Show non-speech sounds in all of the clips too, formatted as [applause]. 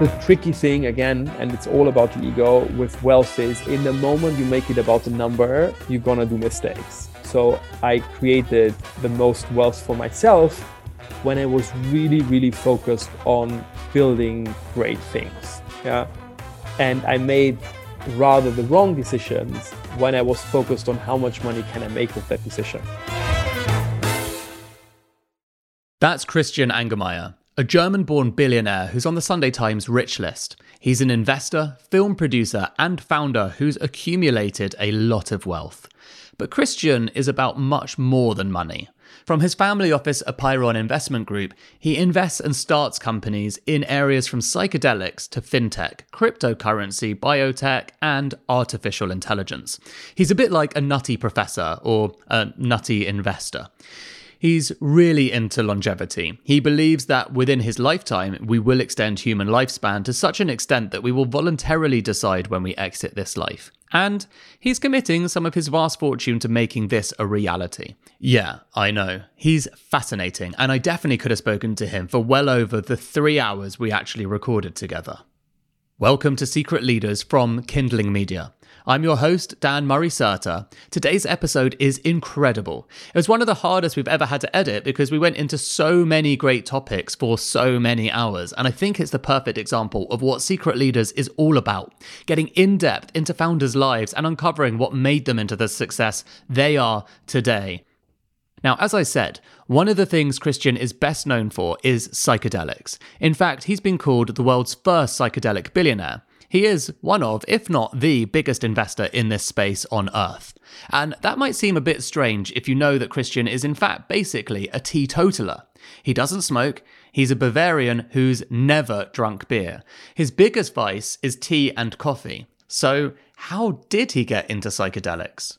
The tricky thing again, and it's all about the ego with wealth is in the moment you make it about the number, you're gonna do mistakes. So I created the most wealth for myself when I was really, really focused on building great things. Yeah. And I made rather the wrong decisions when I was focused on how much money can I make with that decision. That's Christian Angermayer a German born billionaire who's on the Sunday Times rich list. He's an investor, film producer, and founder who's accumulated a lot of wealth. But Christian is about much more than money. From his family office Apeiron Investment Group, he invests and starts companies in areas from psychedelics to fintech, cryptocurrency, biotech, and artificial intelligence. He's a bit like a nutty professor or a nutty investor. He's really into longevity. He believes that within his lifetime, we will extend human lifespan to such an extent that we will voluntarily decide when we exit this life. And he's committing some of his vast fortune to making this a reality. Yeah, I know. He's fascinating, and I definitely could have spoken to him for well over the three hours we actually recorded together. Welcome to Secret Leaders from Kindling Media. I'm your host, Dan Murray Serter. Today's episode is incredible. It was one of the hardest we've ever had to edit because we went into so many great topics for so many hours, and I think it's the perfect example of what Secret Leaders is all about getting in depth into founders' lives and uncovering what made them into the success they are today. Now, as I said, one of the things Christian is best known for is psychedelics. In fact, he's been called the world's first psychedelic billionaire. He is one of, if not the biggest investor in this space on Earth. And that might seem a bit strange if you know that Christian is in fact basically a teetotaler. He doesn't smoke, he's a Bavarian who's never drunk beer. His biggest vice is tea and coffee. So, how did he get into psychedelics?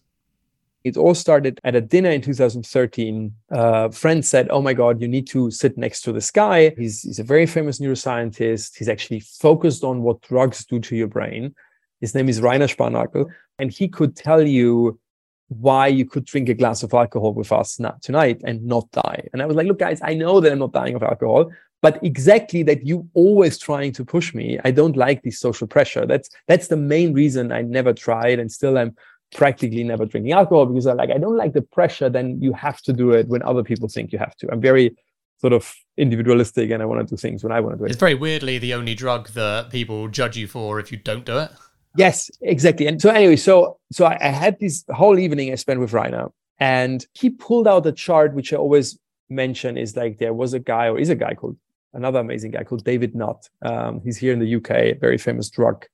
It all started at a dinner in 2013. A friend said, Oh my God, you need to sit next to this guy. He's, he's a very famous neuroscientist. He's actually focused on what drugs do to your brain. His name is Rainer Spanagel. And he could tell you why you could drink a glass of alcohol with us tonight and not die. And I was like, Look, guys, I know that I'm not dying of alcohol, but exactly that you always trying to push me. I don't like this social pressure. That's that's the main reason I never tried and still I'm practically never drinking alcohol because I like I don't like the pressure. Then you have to do it when other people think you have to. I'm very sort of individualistic and I want to do things when I want to do it. It's very weirdly the only drug that people judge you for if you don't do it. Yes, exactly. And so anyway, so so I, I had this whole evening I spent with Rainer, and he pulled out a chart which I always mention is like there was a guy or is a guy called another amazing guy called David Nutt. Um, he's here in the UK, very famous drug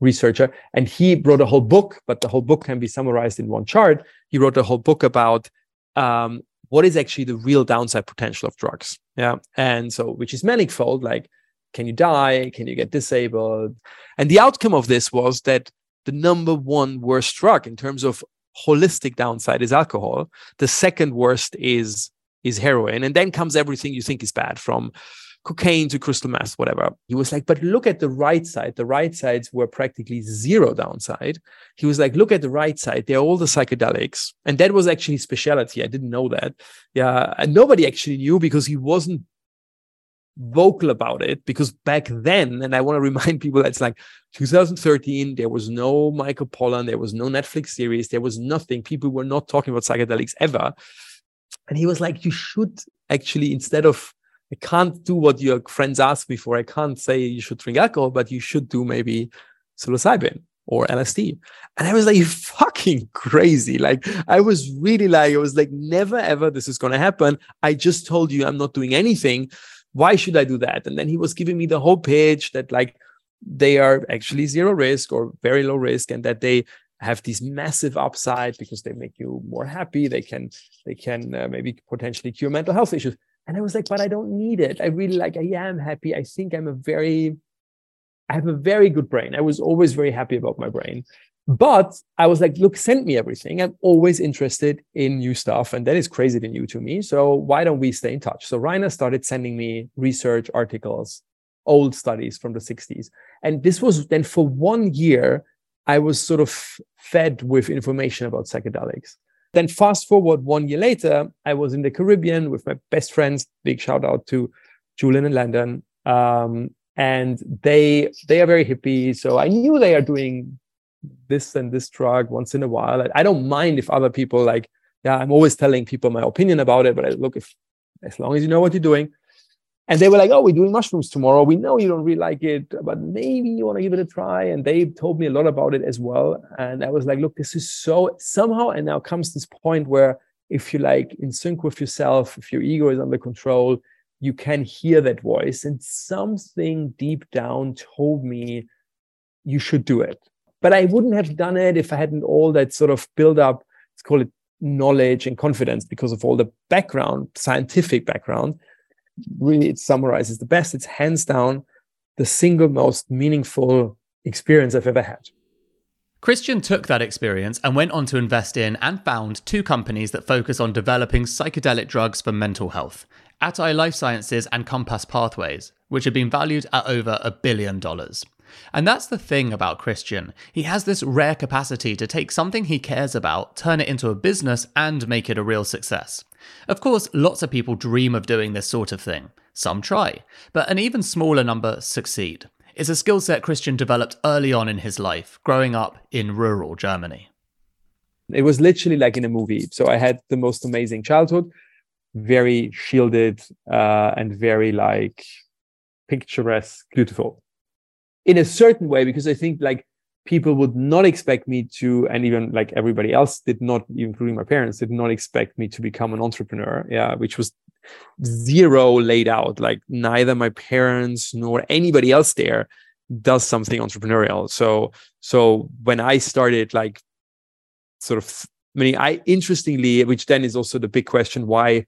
researcher, and he wrote a whole book, but the whole book can be summarized in one chart. He wrote a whole book about um, what is actually the real downside potential of drugs. Yeah. And so, which is manifold, like, can you die? Can you get disabled? And the outcome of this was that the number one worst drug in terms of holistic downside is alcohol. The second worst is is heroin. And then comes everything you think is bad from cocaine to crystal meth, whatever. He was like, but look at the right side. The right sides were practically zero downside. He was like, look at the right side. They're all the psychedelics. And that was actually his specialty. I didn't know that. Yeah. And nobody actually knew because he wasn't vocal about it because back then, and I want to [laughs] remind people that's like 2013, there was no Michael Pollan, there was no Netflix series, there was nothing. People were not talking about psychedelics ever. And he was like, you should actually, instead of I can't do what your friends ask me for. I can't say you should drink alcohol, but you should do maybe psilocybin or LSD. And I was like, [laughs] fucking crazy. Like, I was really like, I was like, never ever this is going to happen. I just told you I'm not doing anything. Why should I do that? And then he was giving me the whole page that, like, they are actually zero risk or very low risk and that they have this massive upside because they make you more happy they can they can uh, maybe potentially cure mental health issues and I was like, but I don't need it. I really like, I am happy. I think I'm a very, I have a very good brain. I was always very happy about my brain. But I was like, look, send me everything. I'm always interested in new stuff. And that is crazy new to me. So why don't we stay in touch? So Rainer started sending me research articles, old studies from the 60s. And this was then for one year, I was sort of fed with information about psychedelics. Then fast forward one year later, I was in the Caribbean with my best friends. Big shout out to Julian and Landon. Um, and they they are very hippie. So I knew they are doing this and this drug once in a while. I don't mind if other people like, yeah, I'm always telling people my opinion about it, but I look if as long as you know what you're doing. And they were like, oh, we're doing mushrooms tomorrow. We know you don't really like it, but maybe you want to give it a try. And they told me a lot about it as well. And I was like, look, this is so somehow. And now comes this point where if you're like in sync with yourself, if your ego is under control, you can hear that voice. And something deep down told me you should do it. But I wouldn't have done it if I hadn't all that sort of build up, let's call it knowledge and confidence because of all the background, scientific background. Really, it summarizes the best. It's hands down the single most meaningful experience I've ever had. Christian took that experience and went on to invest in and found two companies that focus on developing psychedelic drugs for mental health Atai Life Sciences and Compass Pathways, which have been valued at over a billion dollars. And that's the thing about Christian. He has this rare capacity to take something he cares about, turn it into a business, and make it a real success. Of course, lots of people dream of doing this sort of thing. Some try, but an even smaller number succeed. It's a skill set Christian developed early on in his life, growing up in rural Germany. It was literally like in a movie. So I had the most amazing childhood, very shielded uh, and very like picturesque, beautiful in a certain way because i think like people would not expect me to and even like everybody else did not including my parents did not expect me to become an entrepreneur yeah which was zero laid out like neither my parents nor anybody else there does something entrepreneurial so so when i started like sort of I mean, I interestingly, which then is also the big question: Why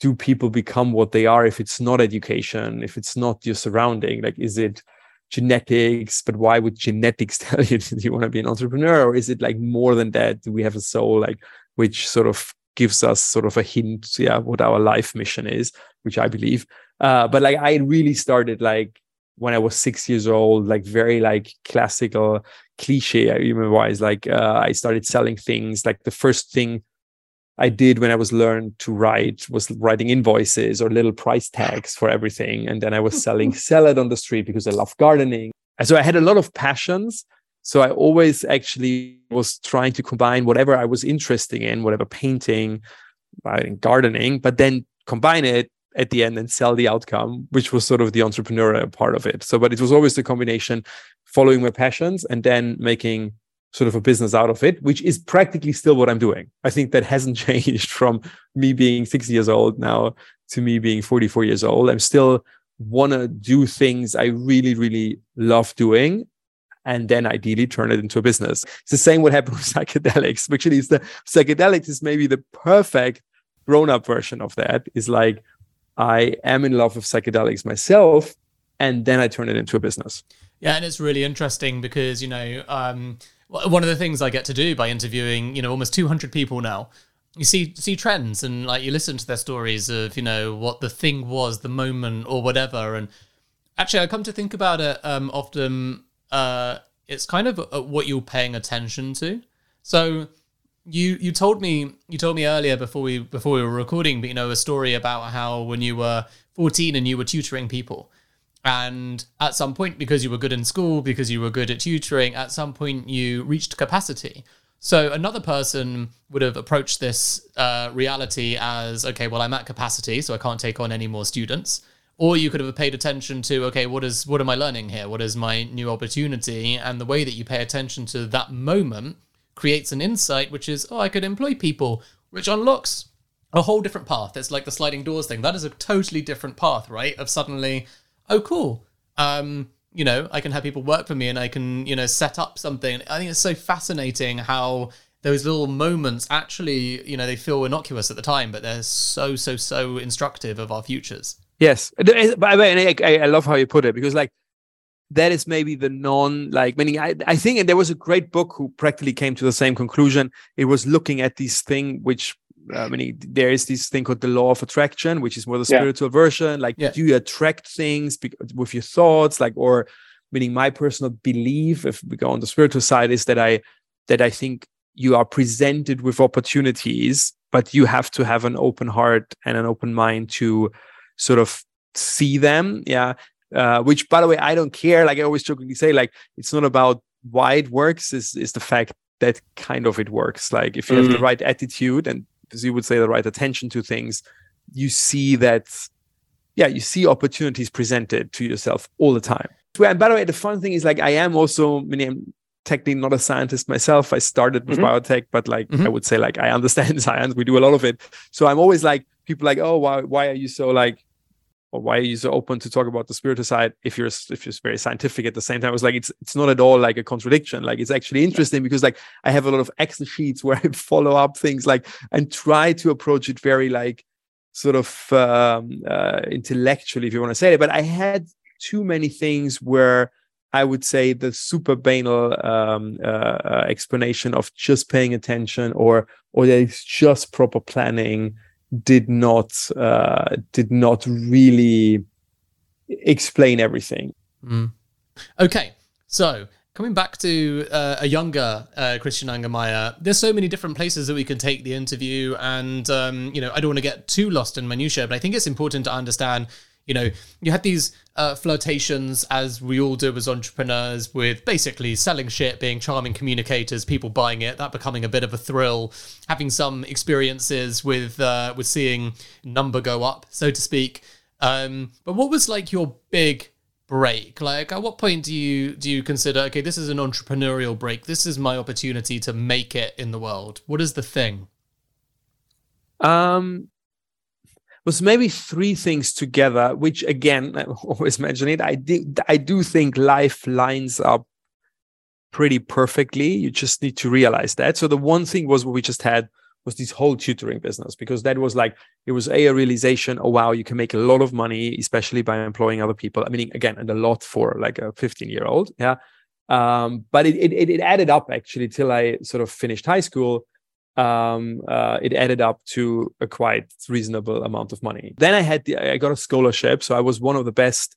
do people become what they are if it's not education, if it's not your surrounding? Like, is it genetics but why would genetics [laughs] tell you do you want to be an entrepreneur? Or is it like more than that? Do we have a soul like which sort of gives us sort of a hint yeah what our life mission is which i believe? Uh, but like i really started like when i was six years old like very like classical cliche i remember wise like uh, i started selling things. Like the first thing I did when I was learned to write was writing invoices or little price tags for everything. And then I was selling [laughs] salad on the street because I love gardening. And so I had a lot of passions. So I always actually was trying to combine whatever I was interested in, whatever painting, writing, gardening, but then combine it at the end and sell the outcome, which was sort of the entrepreneurial part of it. So, but it was always the combination following my passions and then making sort of a business out of it, which is practically still what I'm doing. I think that hasn't [laughs] changed from me being six years old now to me being 44 years old. I'm still want to do things I really, really love doing. And then ideally turn it into a business. It's the same what happened [laughs] with psychedelics. Actually, it's the psychedelics is maybe the perfect grown-up version of that. Is like I am in love with psychedelics myself, and then I turn it into a business. Yeah, and it's really interesting because you know um, one of the things I get to do by interviewing, you know, almost 200 people now, you see see trends and like you listen to their stories of, you know, what the thing was, the moment or whatever. And actually, I come to think about it um, often. Uh, it's kind of uh, what you're paying attention to. So you you told me you told me earlier before we before we were recording, but you know, a story about how when you were 14 and you were tutoring people and at some point, because you were good in school, because you were good at tutoring, at some point you reached capacity. So another person would have approached this uh, reality as, okay, well, I'm at capacity, so I can't take on any more students. Or you could have paid attention to, okay, what is what am I learning here? What is my new opportunity? And the way that you pay attention to that moment creates an insight, which is, oh, I could employ people, which unlocks a whole different path. It's like the sliding doors thing. That is a totally different path, right? Of suddenly oh, cool. Um, you know, I can have people work for me and I can, you know, set up something. I think it's so fascinating how those little moments actually, you know, they feel innocuous at the time, but they're so, so, so instructive of our futures. Yes. By the way, I, love how you put it because, like, that is maybe the non like meaning I, I think and there was a great book who practically came to the same conclusion it was looking at this thing which I mean, there is this thing called the law of attraction, which is more the spiritual yeah. version. Like, yeah. do you attract things with your thoughts? Like, or meaning my personal belief, if we go on the spiritual side, is that I that I think you are presented with opportunities, but you have to have an open heart and an open mind to sort of see them. Yeah. uh, which by the way i don't care like i always jokingly say like it's not about why it works is is the fact that kind of it works like if you mm. have the mm. right attitude and as you would say the right attention to things you see that yeah you see opportunities presented to yourself all the time and by the way the fun thing is like i am also I mean, I'm technically not a scientist myself i started with mm-hmm. biotech but like mm-hmm. i would say like i understand [laughs] science we do a lot of it so i'm always like people like oh why, why are you so like or why are you so open to talk about the spiritual side if you're if you're very scientific at the same time? I was like, it's it's not at all like a contradiction. Like it's actually interesting because like I have a lot of Excel sheets where I [laughs] follow up things like and try to approach it very like sort of um, uh, intellectually, if you want to say it. But I had too many things where I would say the super banal um, uh, uh, explanation of just paying attention or or that it's just proper planning did not uh, did not really explain everything. Mm. Okay, so coming back to uh, a younger uh, Christian Angermayer, there's so many different places that we can take the interview, and um, you know I don't want to get too lost in minutia, but I think it's important to understand you know, you had these uh, flirtations, as we all do as entrepreneurs, with basically selling shit, being charming communicators, people buying it, that becoming a bit of a thrill, having some experiences with uh, with seeing number go up, so to speak. Um, but what was like your big break? Like, at what point do you do you consider, okay, this is an entrepreneurial break. This is my opportunity to make it in the world. What is the thing? Um, was maybe three things together, which again, [laughs] I always mention it. I do, I do think life lines up pretty perfectly. You just need to realize that. So the one thing was what we just had was this whole tutoring business because that was like it was a, a realization oh wow you can make a lot of money especially by employing other people i mean again and a lot for like a 15 year old yeah um, but it, it it added up actually till i sort of finished high school um, uh, it added up to a quite reasonable amount of money. Then I had the, I got a scholarship, so I was one of the best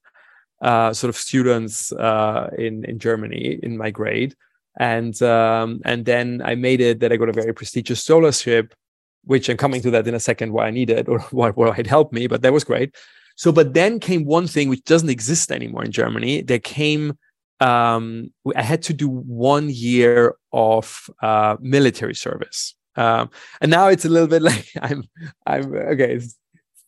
uh, sort of students uh, in in Germany in my grade, and um, and then I made it that I got a very prestigious scholarship, which I'm coming to that in a second why I needed or [laughs] why, why it helped me, but that was great. So, but then came one thing which doesn't exist anymore in Germany. There came um, I had to do one year of uh, military service. Um, and now it's a little bit [laughs] like I'm, I'm okay. It's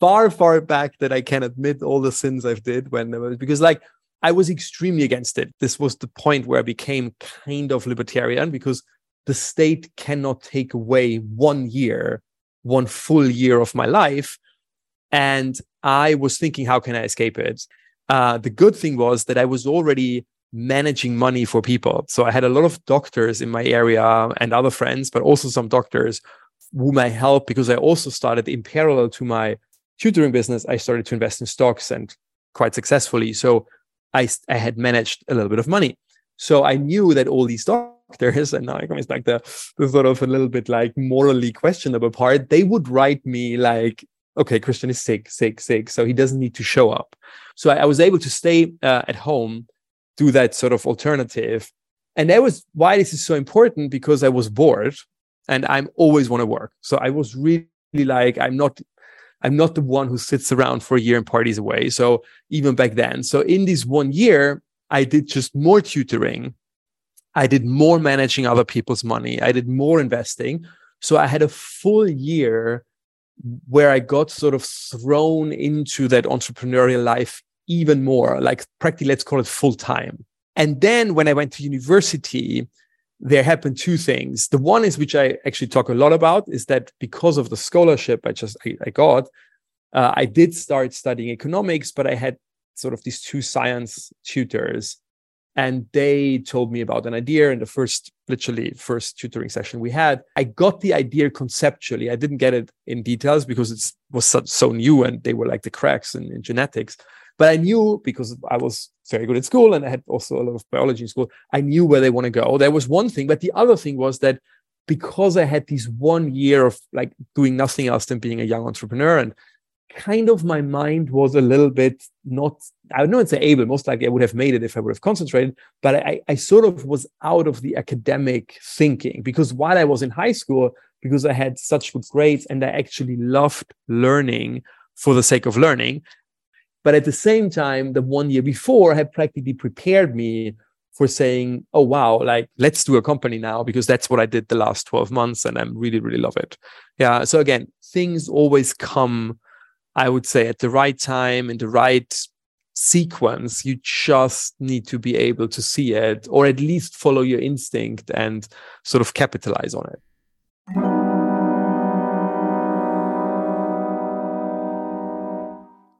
far, far back that I can admit all the sins I've did when was, because like I was extremely against it. This was the point where I became kind of libertarian because the state cannot take away one year, one full year of my life. And I was thinking, how can I escape it? Uh, the good thing was that I was already managing money for people. So I had a lot of doctors in my area and other friends, but also some doctors whom I helped because I also started in parallel to my tutoring business. I started to invest in stocks and quite successfully. So I, I had managed a little bit of money. So I knew that all these doctors, [laughs] and now it comes back the, the sort of a little bit like morally questionable part, they would write me like, okay, Christian is sick, sick, sick. So he doesn't need to show up. So I, I was able to stay uh, at home do that sort of alternative. And that was why this is so important because I was bored and I'm always want to work. So I was really like, I'm not I'm not the one who sits around for a year and parties away. So even back then. So in this one year, I did just more tutoring. I did more managing other people's money. I did more investing. So I had a full year where I got sort of thrown into that entrepreneurial life even more, like practically, let's call it full time. And then when I went to university, there happened two things. The one is, which I actually talk a lot about, is that because of the scholarship I just I, I got, uh, I did start studying economics, but I had sort of these two science tutors, and they told me about an idea in the first, literally first tutoring session we had. I got the idea conceptually. I didn't get it in details because it was so, so new, and they were like the cracks in, in genetics. But I knew because I was very good at school and I had also a lot of biology in school, I knew where they want to go. There was one thing. But the other thing was that because I had this one year of like doing nothing else than being a young entrepreneur and kind of my mind was a little bit not I don't know it's able most likely I would have made it if I would have concentrated but I, I sort of was out of the academic thinking because while I was in high school because I had such good grades and I actually loved learning for the sake of learning But at the same time, the one year before had practically prepared me for saying, oh, wow, like let's do a company now because that's what I did the last 12 months and I'm really, really love it. Yeah. So again, things always come, I would say, at the right time in the right sequence. You just need to be able to see it or at least follow your instinct and sort of capitalize on it.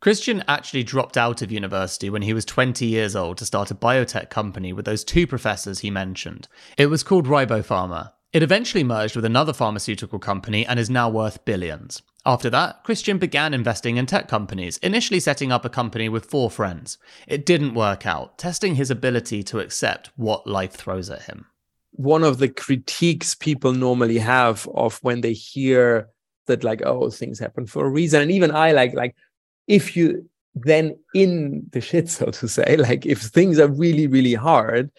Christian actually dropped out of university when he was 20 years old to start a biotech company with those two professors he mentioned. It was called Ribopharma. It eventually merged with another pharmaceutical company and is now worth billions. After that, Christian began investing in tech companies, initially setting up a company with four friends. It didn't work out, testing his ability to accept what life throws at him. One of the critiques people normally have of when they hear that like oh things happen for a reason and even i like like if you then in the shit, so to say, [laughs] like if things are really, really hard,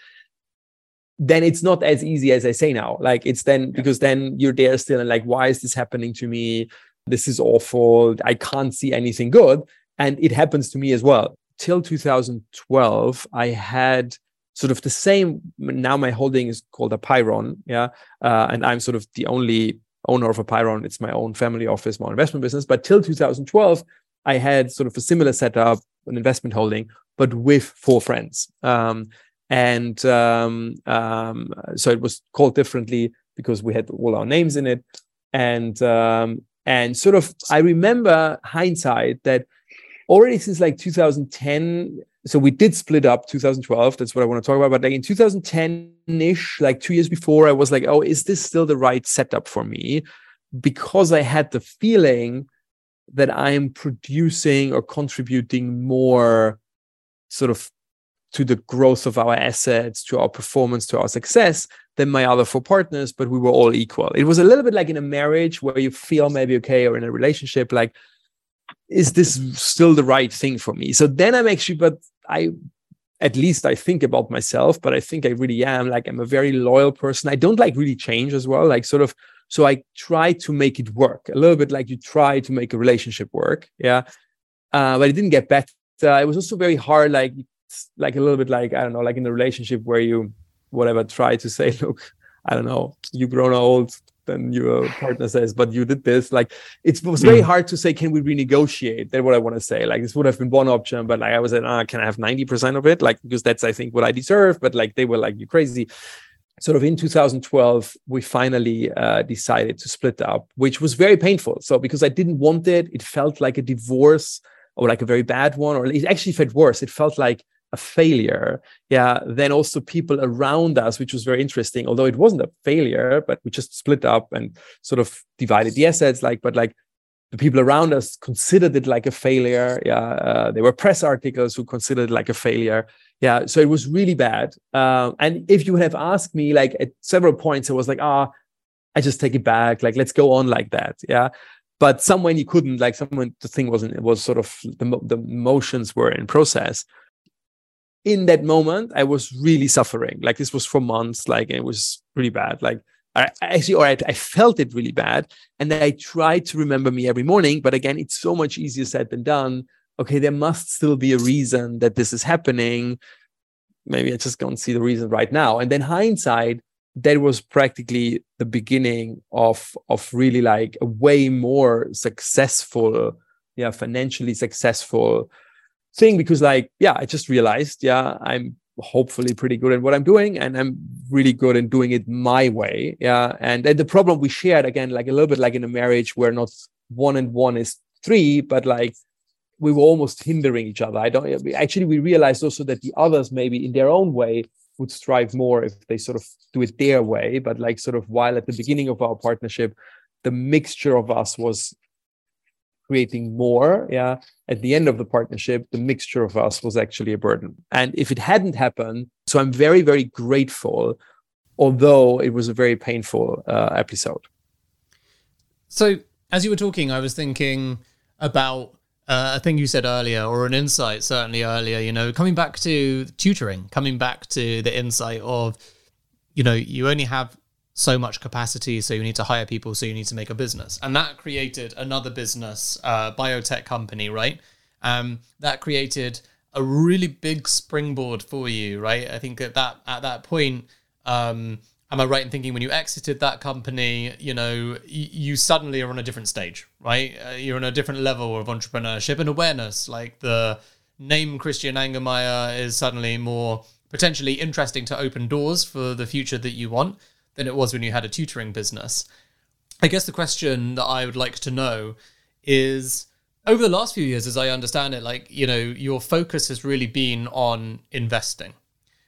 then it's not as easy as I say now. Like it's then because then you're there still and like, why is this happening to me? This is awful. I can't see anything good. And it happens to me as well. Till 2012, I had sort of the same. Now my holding is called Apeiron. Yeah. Uh, and I'm sort of the only owner of Apeiron. It's my own family office, my own investment business. But till 2012, I had sort of a similar setup, an investment holding, but with four friends. Um, and um, um, so it was called differently because we had all our names in it. And um, and sort of, I remember hindsight that already since like 2010, so we did split up 2012. That's what I want to talk about. But like in 2010-ish, like two years before, I was like, oh, is this still the right setup for me? Because I had the feeling that I'm producing or contributing more sort of to the growth of our assets, to our performance, to our success than my other four partners, but we were all equal. It was a little bit like in a marriage where you feel maybe okay, or in a relationship, like, is this still the right thing for me? So then I'm actually, but I, at least I think about myself, but I think I really am. Like, I'm a very loyal person. I don't like really change as well. Like, sort of, so I try to make it work a little bit like you try to make a relationship work. Yeah. Uh, but it didn't get better. It was also very hard, like, like a little bit like, I don't know, like in a relationship where you, whatever, try to say, [laughs] look, I don't know, you've grown old, then your partner says, but you did this. Like it was very mm. hard to say, can we renegotiate? That's what I want to say. Like this would have been one option, but like I was like, ah, can I have 90% of it? Like, because that's I think what I deserve. But like they were like, you crazy. Sort of in 2012 we finally uh, decided to split up which was very painful. So because i didn't want it it felt like a divorce or like a very bad one or it actually felt worse. It felt like a failure. Yeah then also people around us which was very interesting although it wasn't a failure but we just split up and sort of divided the assets like but like the people around us considered it like a failure. Yeah uh, there were press articles who considered it like a failure yeah so it was really bad. Um, and if you would have asked me like at several points i was like ah i just take it back. Like let's go on like that. Yeah. But someone you couldn't like someone the thing wasn't it was sort of the, the motions were in process. In that moment i was really suffering. Like this was for months. Like it was really bad. Like I, actually or I, I felt it really bad. And i tried to remember me every morning. But again it's so much easier said than done okay there must still be a reason that this is happening. Maybe i just don't see the reason right now. And then hindsight that was practically the beginning of of really like a way more successful yeah financially successful thing because like yeah i just realized yeah i'm hopefully pretty good at what i'm doing and i'm really good in doing it my way yeah. And, and the problem we shared again like a little bit like in a marriage where not one and one is three but like we were almost hindering each other i don't actually we realized also that the others maybe in their own way would strive more if they sort of do it their way. But like sort of while at the beginning of our partnership, the mixture of us was creating more. Yeah. At the end of the partnership, the mixture of us was actually a burden. And if it hadn't happened, so I'm very, very grateful, although it was a very painful uh, episode. So as you were talking, I was thinking about uh, a thing you said earlier, or an insight certainly earlier, you know, coming back to tutoring, coming back to the insight of, you know, you only have so much capacity, so you need to hire people, so you need to make a business. And that created another business, uh, biotech company, right? Um, that created a really big springboard for you, right? I think at that at that point, um, am I right in thinking when you exited that company, you know, you suddenly are on a different stage, right? Uh, you're on a different level of entrepreneurship and awareness. Like the name Christian Angermayer is suddenly more potentially interesting to open doors for the future that you want than it was when you had a tutoring business. I guess the question that I would like to know is over the last few years, as I understand it, like, you know, your focus has really been on investing.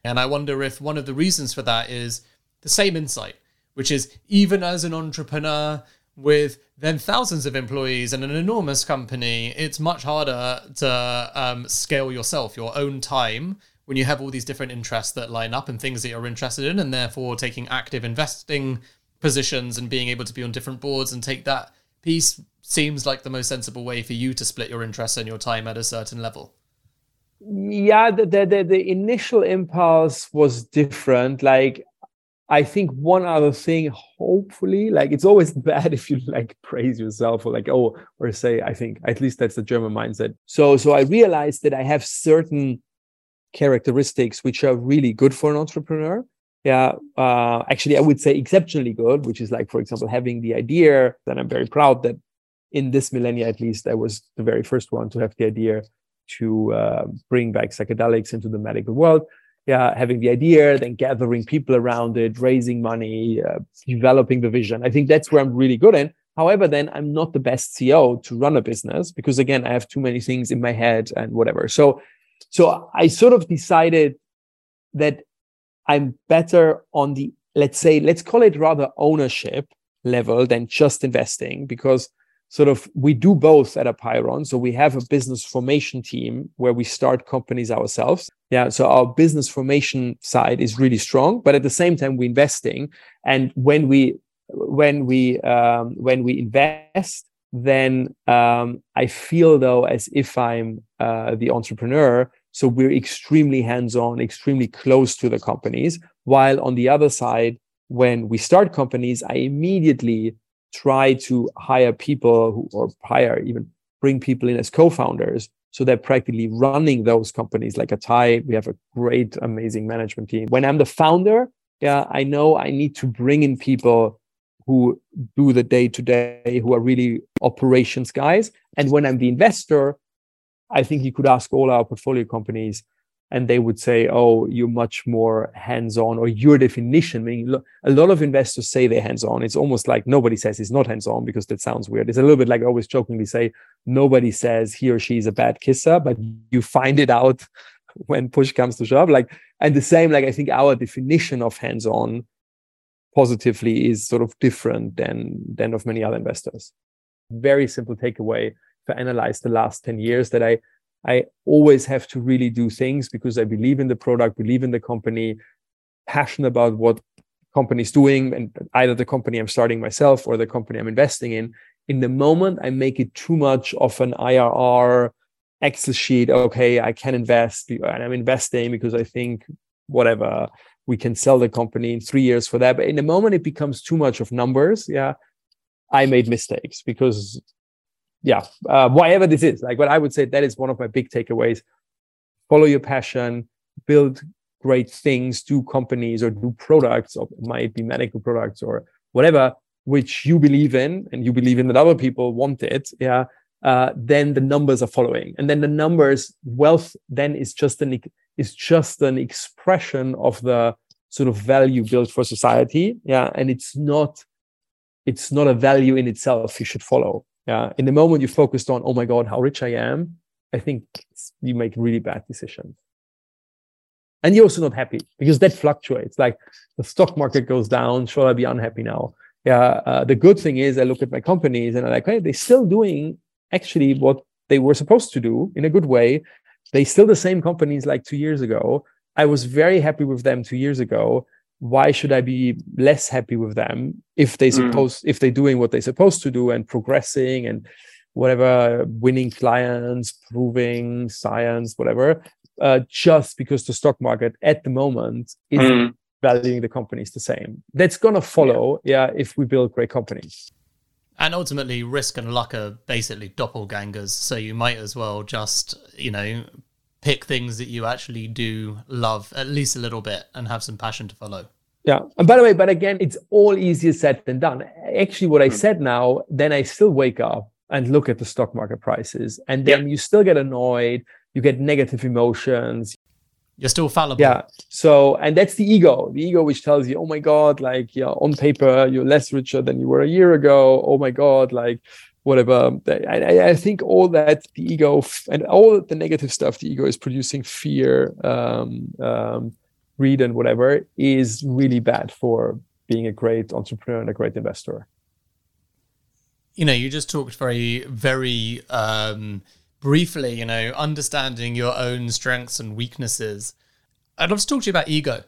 And I wonder if one of the reasons for that is the same insight, which is even as an entrepreneur with then thousands of employees and an enormous company, it's much harder to um, scale yourself, your own time, when you have all these different interests that line up and things that you're interested in, and therefore taking active investing positions and being able to be on different boards and take that piece seems like the most sensible way for you to split your interests and your time at a certain level. Yeah the, the, the initial impulse was different. Like I think one other thing, hopefully, like it's always [laughs] bad if you like praise yourself or like, oh, or say, I think at least that's the German mindset. So, so I realized that I have certain characteristics which are really good for an entrepreneur. Yeah, uh, actually, I would say exceptionally good, which is like, for example, having the idea. Then I'm very proud that in this millennia, at least, I was the very first one to have the idea to uh, bring back psychedelics into the medical world yeah, having the idea, then gathering people around it, raising money, uh, developing the vision. I think that's where I'm really good in. However, then I'm not the best CEO to run a business because again, I have too many things in my head and whatever. So, so I sort of decided that I'm better on the let's say let's call it rather ownership level than just investing because sort of we do both at Apeiron. So we have a business formation team where we start companies ourselves. Yeah. So our business formation side is really strong, but at the same time we're investing. And when we when we um, when we invest, then um, I feel though as if I'm uh, the entrepreneur. So we're extremely hands-on, extremely close to the companies. While on the other side, when we start companies, I immediately try to hire people who, or hire even bring people in as co-founders so they're practically running those companies like Atai. We have a great, amazing management team. When I'm the founder, yeah, I know I need to bring in people who do the day to day, who are really operations guys. And when I'm the investor, I think you could ask all our portfolio companies. And they would say, "Oh, you're much more hands-on," or your definition. I Meaning, a lot of investors say they're hands-on. It's almost like nobody says it's not hands-on because that sounds weird. It's a little bit like I always jokingly say, nobody says he or she is a bad kisser, but you find it out when push comes to shove. Like, and the same, like I think our definition of hands-on positively is sort of different than than of many other investors. Very simple takeaway to analyze the last 10 years that I I always have to really do things because I believe in the product, believe in the company, passionate about what company's doing, and either the company I'm starting myself or the company I'm investing in. In the moment I make it too much of an IRR Excel sheet, okay, I can invest and I'm investing because I think whatever we can sell the company in three years for that. But in the moment it becomes too much of numbers, yeah, I made mistakes because yeah, uh, whatever this is, like what I would say, that is one of my big takeaways. Follow your passion, build great things, do companies or do products, or might be medical products or whatever, which you believe in and you believe in that other people want it. Yeah. Uh, then the numbers are following, and then the numbers, wealth, then is just an is just an expression of the sort of value built for society. Yeah, and it's not it's not a value in itself you should follow yeah in the moment you focused on oh my god how rich i am i think you make really bad decisions. And you're also not happy because that fluctuates. Like the stock market goes down should i be unhappy now? Yeah uh, the good thing is i look at my companies and i'm like hey they're still doing actually what they were supposed to do in a good way. They still the same companies like two years ago. I was very happy with them two years ago why should I be less happy with them if they mm. suppose mm. if they're doing what they're supposed to do and progressing and whatever winning clients proving science whatever uh, just because the stock market at the moment is mm. valuing the companies the same that's going to follow yeah. yeah if we build great companies and ultimately risk and luck are basically doppelgangers so you might as well just you know pick things that you actually do love at least a little bit and have some passion to follow. Yeah. And by the way, but again, it's all easier said than done. Actually, what I hmm. said now, then I still wake up and look at the stock market prices. And then yeah. you still get annoyed, you get negative emotions. You're still fallible. Yeah. So, and that's the ego, the ego which tells you, oh my God, like, yeah, on paper, you're less richer than you were a year ago. Oh my God, like, whatever. I, I think all that the ego and all the negative stuff the ego is producing, fear, um, um, greed, and whatever, is really bad for being a great entrepreneur and a great investor. You know, you just talked very, very um, briefly. You know, understanding your own strengths and weaknesses. I'd love to talk to you about ego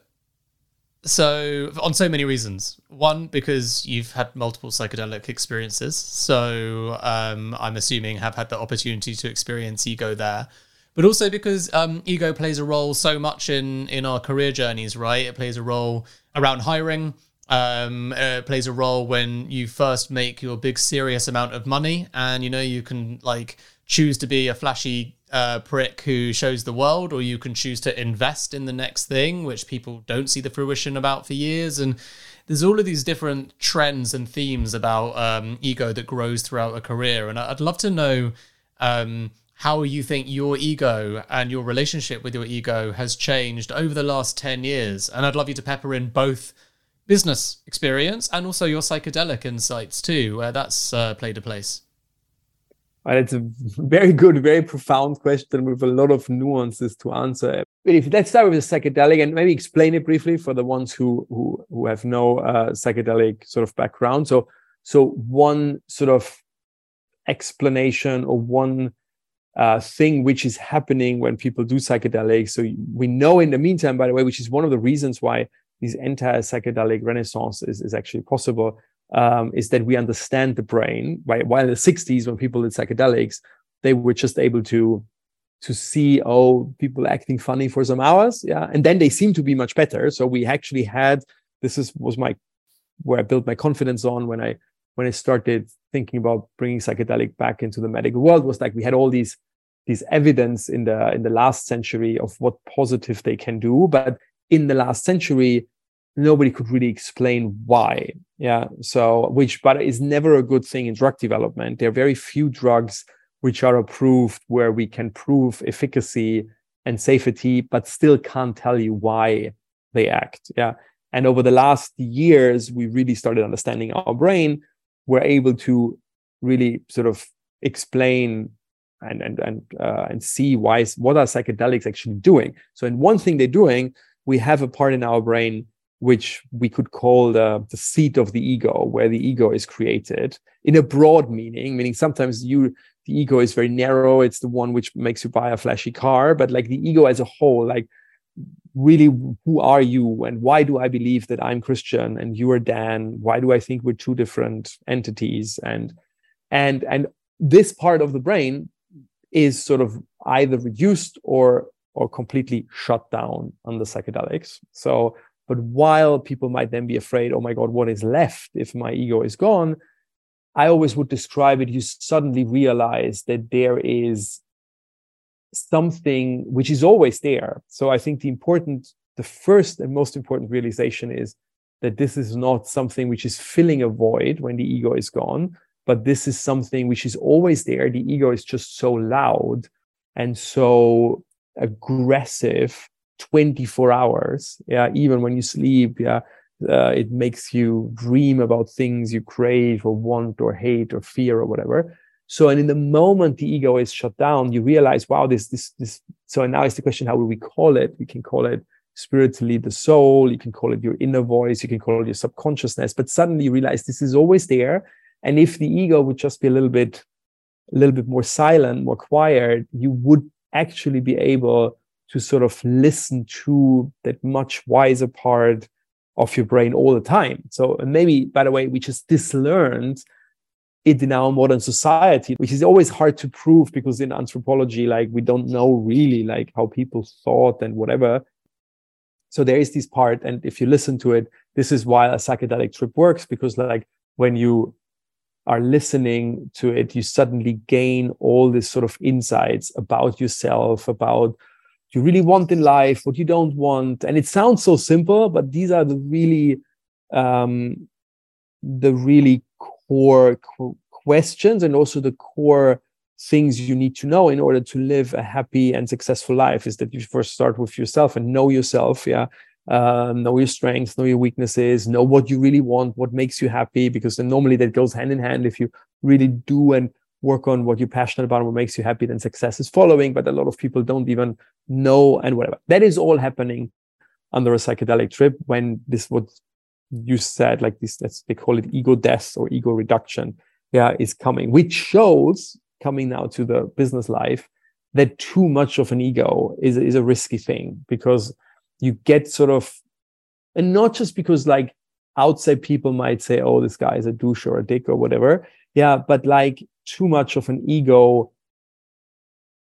so on so many reasons. One because you've had multiple psychedelic experiences. So um, i'm assuming have had the opportunity to experience ego there. But also because um, ego plays a role so much in in our career journeys right? It plays a role around hiring. Um, it plays a role when you first make your big serious amount of money and you know you can like choose to be a flashy uh, prick who shows the world, or you can choose to invest in the next thing, which people don't see the fruition about for years. And there's all of these different trends and themes about um, ego that grows throughout a career. And I'd love to know um, how you think your ego and your relationship with your ego has changed over the last 10 years. And I'd love you to pepper in both business experience and also your psychedelic insights too, where that's uh, played a place. And it's a very good, very profound question with a lot of nuances to answer. But if let's start with the psychedelic and maybe explain it briefly for the ones who who who have no uh, psychedelic sort of background. So so one sort of explanation or one uh, thing which is happening when people do psychedelics. So we know in the meantime, by the way, which is one of the reasons why this entire psychedelic renaissance is, is actually possible, um, is that we understand the brain. Right? While in the 60s, when people did psychedelics, they were just able to to see oh people acting funny for some hours yeah and then they seem to be much better so we actually had this is was my where i built my confidence on when i when i started thinking about bringing psychedelic back into the medical world was like we had all these these evidence in the in the last century of what positive they can do but in the last century nobody could really explain why yeah so which but is never a good thing in drug development there are very few drugs which are approved where we can prove efficacy and safety, but still can't tell you why they act. Yeah. And over the last years, we really started understanding our brain. We're able to really sort of explain and and and uh, and see why what are psychedelics actually doing. So, in one thing they're doing, we have a part in our brain which we could call the, the seat of the ego, where the ego is created in a broad meaning, meaning sometimes you the ego is very narrow. It's the one which makes you buy a flashy car, but like the ego as a whole, like really who are you and why do I believe that I'm Christian and you are Dan? Why do I think we're two different entities? And and and this part of the brain is sort of either reduced or or completely shut down under psychedelics. So but while people might then be afraid, oh my God, what is left if my ego is gone? I always would describe it, you suddenly realize that there is something which is always there. So I think the important, the first and most important realization is that this is not something which is filling a void when the ego is gone, but this is something which is always there. The ego is just so loud and so aggressive 24 hours yeah even when you sleep yeah uh, it makes you dream about things you crave or want or hate or fear or whatever. So and in the moment the ego is shut down you realize wow this this this so and now it's the question how will we call it? We can call it spiritually the soul you can call it your inner voice you can call it your subconsciousness but suddenly you realize this is always there. And if the ego would just be a little bit a little bit more silent more quiet you would actually be able to sort of listen to that much wiser part of your brain all the time. So maybe, by the way, we just dislearned it in our modern society, which is always hard to prove because in anthropology, like we don't know really like how people thought and whatever. So there is this part, and if you listen to it, this is why a psychedelic trip works because like when you are listening to it, you suddenly gain all this sort of insights about yourself, about you really want in life, what you don't want. And it sounds so simple, but these are the really um, the really core qu- questions and also the core things you need to know in order to live a happy and successful life is that you first start with yourself and know yourself yeah uh, know your strengths know your weaknesses know what you really want what makes you happy because then normally that goes hand in hand if you really do and work on what you're passionate about, and what makes you happy, then success is following. But a lot of people don't even know and whatever. That is all happening under a psychedelic trip when this what you said, like this, that's they call it ego death or ego reduction, yeah, is coming, which shows coming now to the business life that too much of an ego is, is a risky thing because you get sort of and not just because like outside people might say, oh, this guy is a douche or a dick or whatever. Yeah, but like too much of an ego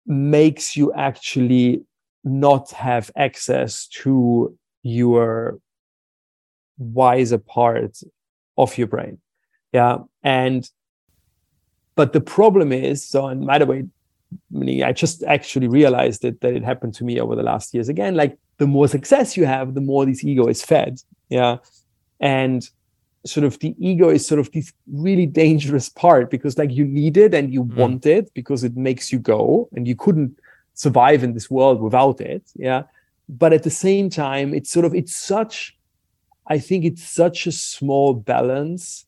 makes you actually not have access to your wiser part of your brain. Yeah. And, but the problem is, so, and by the way, I just actually realized that, that it happened to me over the last years again. Like the more success you have, the more this ego is fed. Yeah. And sort of the ego is sort of this really dangerous part because like you need it and you mm. want it because it makes you go and you couldn't survive in this world without it yeah but at the same time it's sort of it's such i think it's such a small balance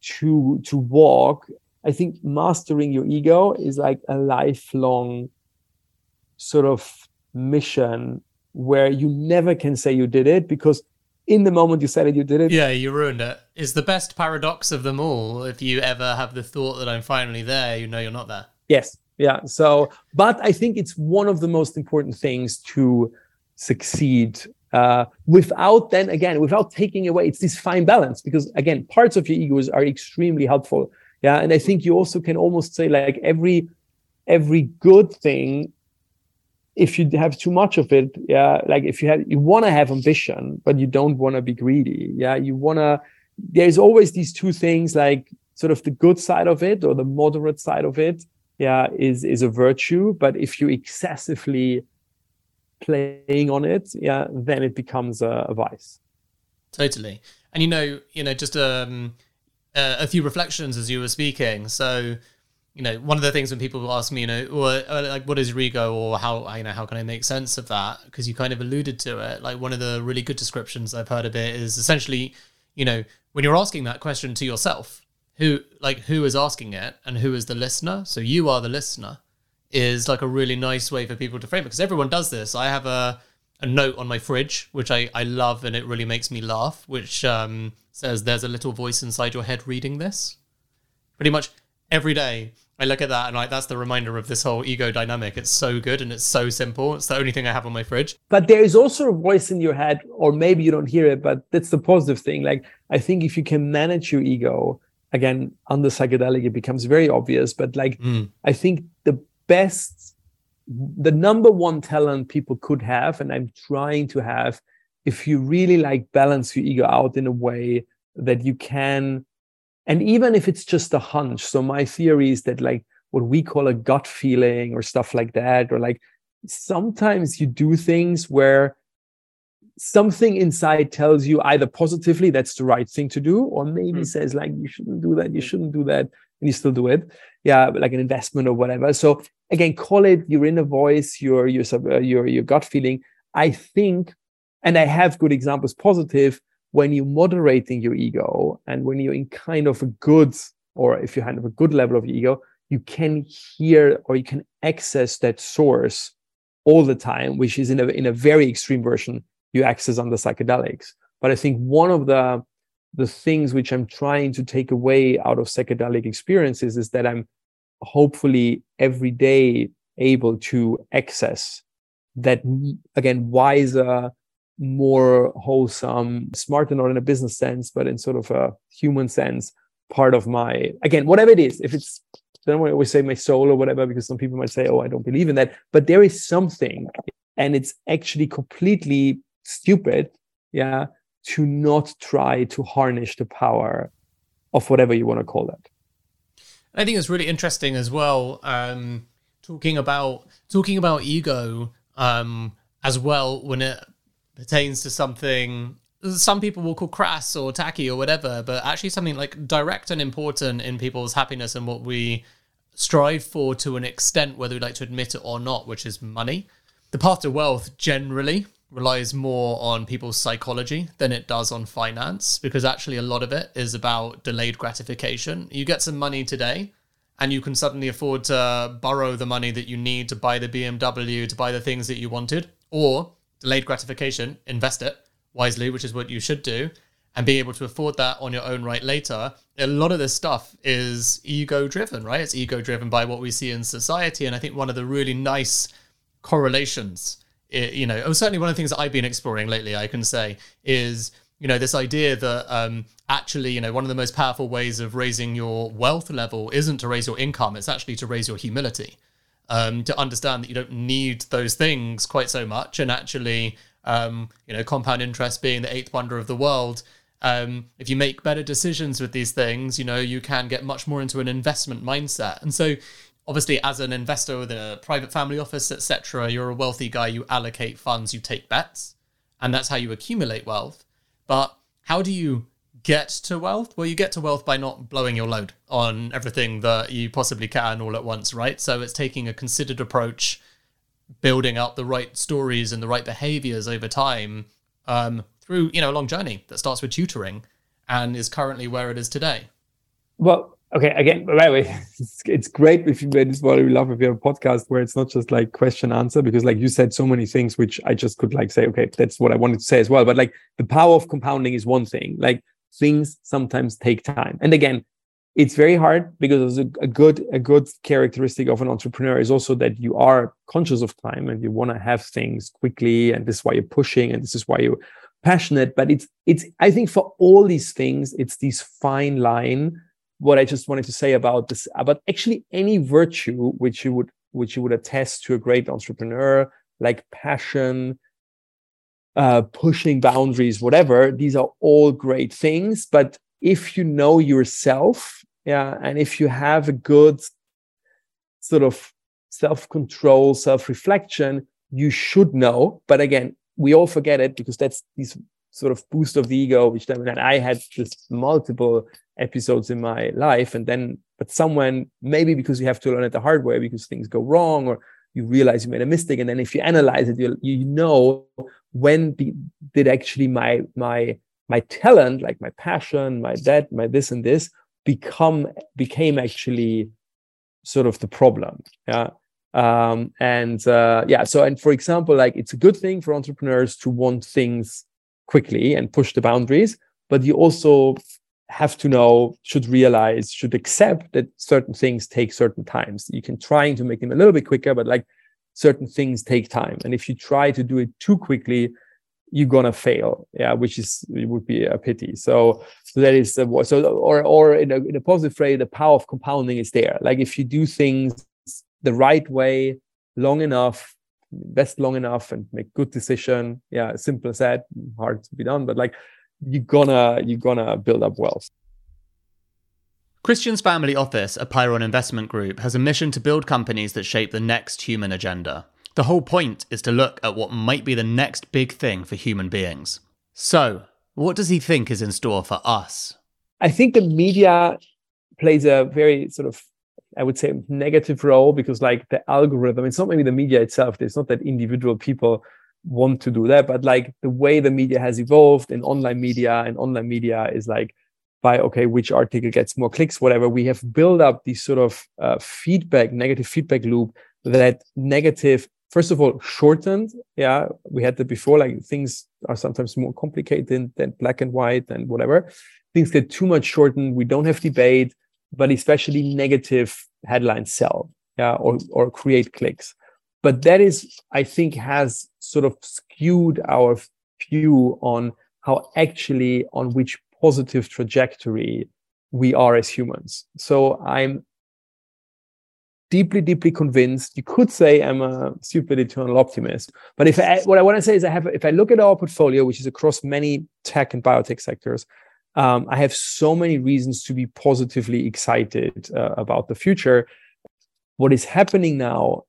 to to walk i think mastering your ego is like a lifelong sort of mission where you never can say you did it because in the moment you said it, you did it. Yeah, you ruined it. It's the best paradox of them all. If you ever have the thought that I'm finally there, you know you're not there. Yes. Yeah. So, but I think it's one of the most important things to succeed uh, without then again, without taking away, it's this fine balance because again, parts of your egos are extremely helpful. Yeah. And I think you also can almost say like every, every good thing if you have too much of it yeah like if you have you want to have ambition but you don't want to be greedy yeah? You want to there's always these two things like sort of the good side of it or the moderate side of it yeah is is a virtue but if you excessively playing on it yeah then it becomes a, a vice. Totally. And you know you know just um uh, a few reflections as you were speaking. So you know, one of the things when people ask me, you know, or like, what is ego, or how, you know, how can I make sense of that? Because you kind of alluded to it. Like one of the really good descriptions I've heard of it is essentially, you know, when you're asking that question to yourself, who, like, who is asking it, and who is the listener? So you are the listener, is like a really nice way for people to frame it because everyone does this. I have a a note on my fridge, which I, I love and it really makes me laugh, which um, says, There's a little voice inside your head reading this. Pretty much every day I look at that and like that's the reminder of this whole ego dynamic. It's so good and it's so simple. It's the only thing I have on my fridge. But there is also a voice in your head, or maybe you don't hear it, but that's the positive thing. Like I think if you can manage your ego, again, under psychedelic, it becomes very obvious. But like mm. I think the best, the number one talent people could have, and I'm trying to have, if you really like balance your ego out in a way that you can and even if it's just a hunch so my theory is that like what we call a gut feeling or stuff like that or like sometimes you do things where something inside tells you either positively that's the right thing to do or maybe mm. says like you shouldn't do that you shouldn't do that and you still do it. Yeah like an investment or whatever. So again call it your inner voice your your uh, your your gut feeling. I think and i have good examples positive when you're moderating your ego and when you're in kind of a good or if you have a good level of ego you can hear or you can access that source all the time which is in a, in a very extreme version you access on the psychedelics. But i think one of the the things which i'm trying to take away out of psychedelic experiences is that i'm hopefully every day able to access that again wiser more wholesome, smarter, not in a business sense, but in sort of a human sense, part of my, again, whatever it is, if it's, I don't always say my soul or whatever, because some people might say, oh, I don't believe in that. But there is something, and it's actually completely stupid, yeah, to not try to harness the power of whatever you want to call that. I think it's really interesting as well, um, talking about talking about ego um, as well when it pertains to something some people will call crass or tacky or whatever, but actually something like direct and important in people's happiness and what we strive for to an extent, whether we like to admit it or not, which is money. The path to wealth generally relies more on people's psychology than it does on finance, because actually a lot of it is about delayed gratification. You get some money today, and you can suddenly afford to borrow the money that you need to buy the BMW, to buy the things that you wanted, or delayed gratification, invest it wisely, which is what you should do, and be able to afford that on your own right later. A lot of this stuff is ego driven, right? It's ego driven by what we see in society. And I think one of the really nice correlations, you know, certainly one of the things that I've been exploring lately, I can say, is you know this idea that um, actually you know one of the most powerful ways of raising your wealth level isn't to raise your income it's actually to raise your humility um, to understand that you don't need those things quite so much, and actually, um, you know, compound interest being the eighth wonder of the world. Um, if you make better decisions with these things, you know, you can get much more into an investment mindset. And so, obviously, as an investor with a private family office, etc., you're a wealthy guy. You allocate funds, you take bets, and that's how you accumulate wealth. But how do you get to wealth? Well, you get to wealth by not blowing your load on everything that you possibly can all at once, right? So it's taking a considered approach, building up the right stories and the right behaviors over time um, through, you know, a long journey that starts with tutoring and is currently where it is today. Well, okay, again, by the way, [laughs] it's, it's great if you made this what we love if you have a podcast where it's not just like question answer, because like you said so many things which I just could like say, okay, that's what I wanted to say as well. But like the power of compounding is one thing. Like things sometimes take time. And again, it's very hard because a, a good a good characteristic of an entrepreneur is also that you are conscious of time and you want to have things quickly and this is why you're pushing and this is why you're passionate but it's it's i think for all these things it's this fine line what i just wanted to say about this about actually any virtue which you would which you would attest to a great entrepreneur like passion uh, pushing boundaries, whatever. These are all great things. But if you know yourself, yeah, and if you have a good sort of self control, self reflection, you should know. But again, we all forget it because that's these sort of boost of the ego, which then I had just multiple episodes in my life. And then but someone maybe because you have to learn it the hard way because things go wrong or you realize you made a mistake. And then if you analyze it you, you know when did, did actually my my my talent like my passion my that my this and this become became actually sort of the problem. Yeah. Um, and uh, yeah so and for example like it's a good thing for entrepreneurs to want things quickly and push the boundaries but you also have to know should realize should accept that certain things take certain times. You can trying to make them a little bit quicker but like certain things take time. And if you try to do it too quickly you're gonna fail yeah which is it would be a pity. So so that is the so or or in a, in a positive way the power of compounding is there. Like if you do things the right way long enough invest long enough and make good decision yeah simple as that hard to be done but like you're gonna you're gonna build up wealth Christian's family office, Apeiron investment group, has a mission to build companies that shape the next human agenda. The whole point is to look at what might be the next big thing for human beings. So, what does he think is in store for us? I think the media plays a very sort of I would say negative role because like the algorithm, it's not maybe the media itself. It's not that individual people want to do that, but like the way the media has evolved in online media and online media is like by okay, which article gets more clicks, whatever. We have built up this sort of uh, feedback, negative feedback loop that. First of all, shortened. Yeah, we had that before. Like things are sometimes more complicated than black and white and whatever. Things get too much shortened. We don't have debate but especially negative headlines sell yeah, or, or create clicks. But that is, I think, has sort of skewed our view on how actually on which positive trajectory we are as humans. So I'm deeply, deeply convinced. You could say I'm a stupid eternal optimist, but if I, what I want to say is, I have if I look at our portfolio, which is across many tech and biotech sectors, um, I have so many reasons to be positively excited uh, about the future. What is happening now,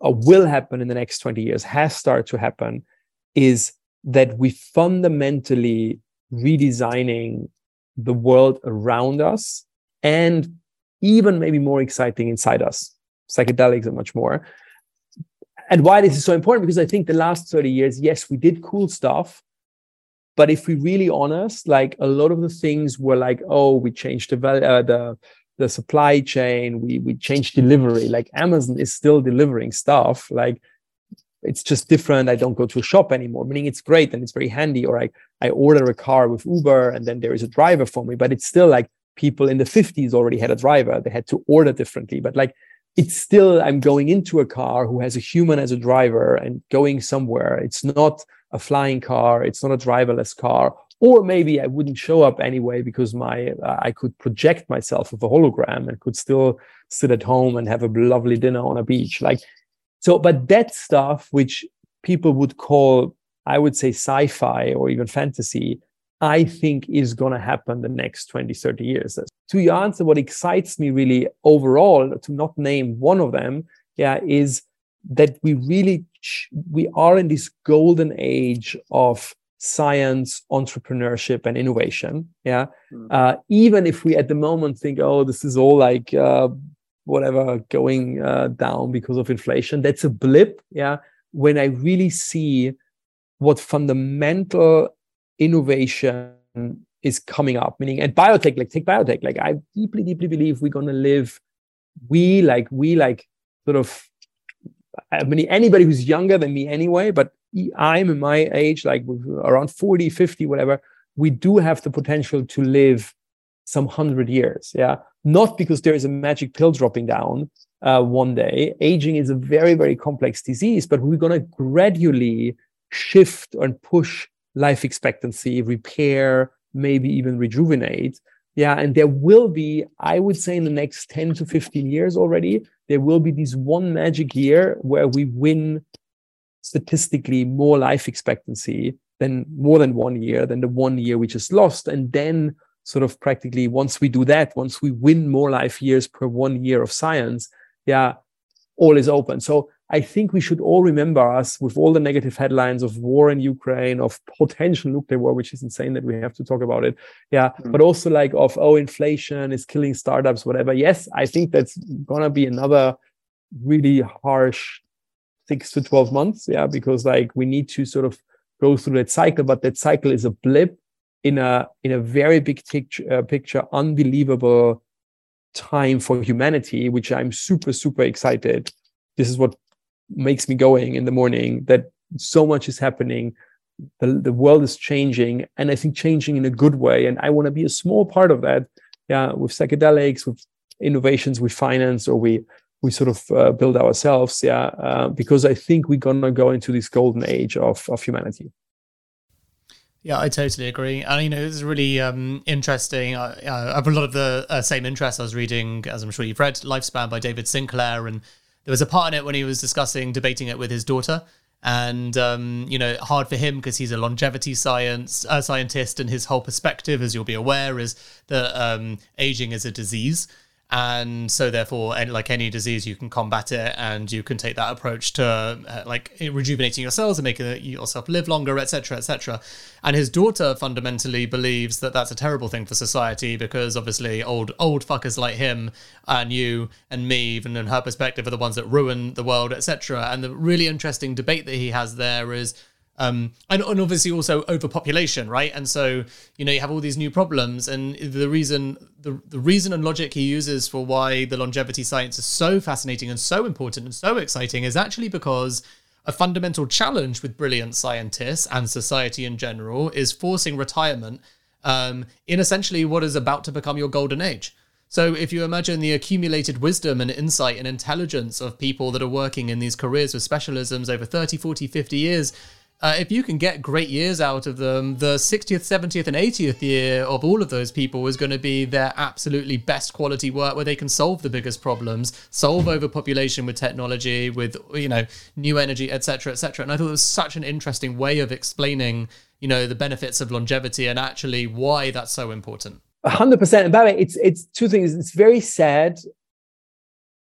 or will happen in the next 20 years, has started to happen, is that we fundamentally redesigning the world around us and even maybe more exciting inside us. Psychedelics and much more. And why this is so important, because I think the last 30 years, yes, we did cool stuff, but if we're really honest, like a lot of the things were like, oh, we changed the uh, the the supply chain, we we changed delivery. Like Amazon is still delivering stuff. Like it's just different. I don't go to a shop anymore. Meaning it's great and it's very handy. Or I I order a car with Uber and then there is a driver for me. But it's still like people in the 50s already had a driver. They had to order differently. But like it's still I'm going into a car who has a human as a driver and going somewhere. It's not a flying car it's not a driverless car or maybe i wouldn't show up anyway because my uh, i could project myself with a hologram and could still sit at home and have a lovely dinner on a beach like so but that stuff which people would call i would say sci-fi or even fantasy i think is going to happen the next 20 30 years. To your answer what excites me really overall to not name one of them yeah is that we really we are in this golden age of science entrepreneurship and innovation yeah mm. uh, even if we at the moment think oh this is all like uh, whatever going uh, down because of inflation that's a blip yeah when i really see what fundamental innovation is coming up meaning and biotech like take biotech like i deeply deeply believe we're going to live we like we like sort of I mean, anybody who's younger than me anyway, but I'm in my age, like around 40, 50, whatever, we do have the potential to live some hundred years. Yeah. Not because there is a magic pill dropping down uh, one day. Aging is a very, very complex disease, but we're going to gradually shift and push life expectancy, repair, maybe even rejuvenate. Yeah. And there will be, I would say, in the next 10 to 15 years already, there will be this one magic year where we win statistically more life expectancy than more than one year than the one year we just lost. And then, sort of practically, once we do that, once we win more life years per one year of science, yeah, all is open. So I think we should all remember us with all the negative headlines of war in Ukraine, of potential nuclear war, which is insane that we have to talk about it. Yeah. Mm. But also like of, oh, inflation is killing startups, whatever. Yes, I think that's going to be another really harsh six to 12 months. Yeah. Because like we need to sort of go through that cycle, but that cycle is a blip in a, in a very big picture, uh, picture unbelievable time for humanity, which I'm super, super excited. This is what makes me going in the morning that so much is happening. The, the world is changing, and I think changing in a good way. And I want to be a small part of that. Yeah, with psychedelics, with innovations we finance or we we sort of uh, build ourselves. Yeah, uh, because I think we're gonna go into this golden age of of humanity. Yeah, I totally agree. And, you know, it's really um, interesting. I, I, have a lot of the uh, same interests. I was reading, as I'm sure you've read, Lifespan by David Sinclair. And there was a part in it when he was discussing, debating it with his daughter. And, um, you know, hard for him because he's a longevity science uh, scientist. And his whole perspective, as you'll be aware, is that um, aging is a disease and so therefore like any disease you can combat it and you can take that approach to uh, like rejuvenating your cells and making yourself live longer etc etc and his daughter fundamentally believes that that's a terrible thing for society because obviously old old fuckers like him and you and me even in her perspective are the ones that ruin the world etc and the really interesting debate that he has there is um, and, and obviously also overpopulation, right? And so you know you have all these new problems, and the reason the, the reason and logic he uses for why the longevity science is so fascinating and so important and so exciting is actually because a fundamental challenge with brilliant scientists and society in general is forcing retirement um, in essentially what is about to become your golden age. So, if you imagine the accumulated wisdom and insight and intelligence of people that are working in these careers with specialisms over 30, 40, 50 years, uh, if you can get great years out of them, the 60th, 70th, and 80th year of all of those people is going to be their absolutely best quality work where they can solve the biggest problems, solve overpopulation with technology, with you know new energy, etc., etc. And I thought it was such an interesting way of explaining you know the benefits of longevity and actually why that's so important. hundred percent. And by the way, it's it's two things. It's very sad,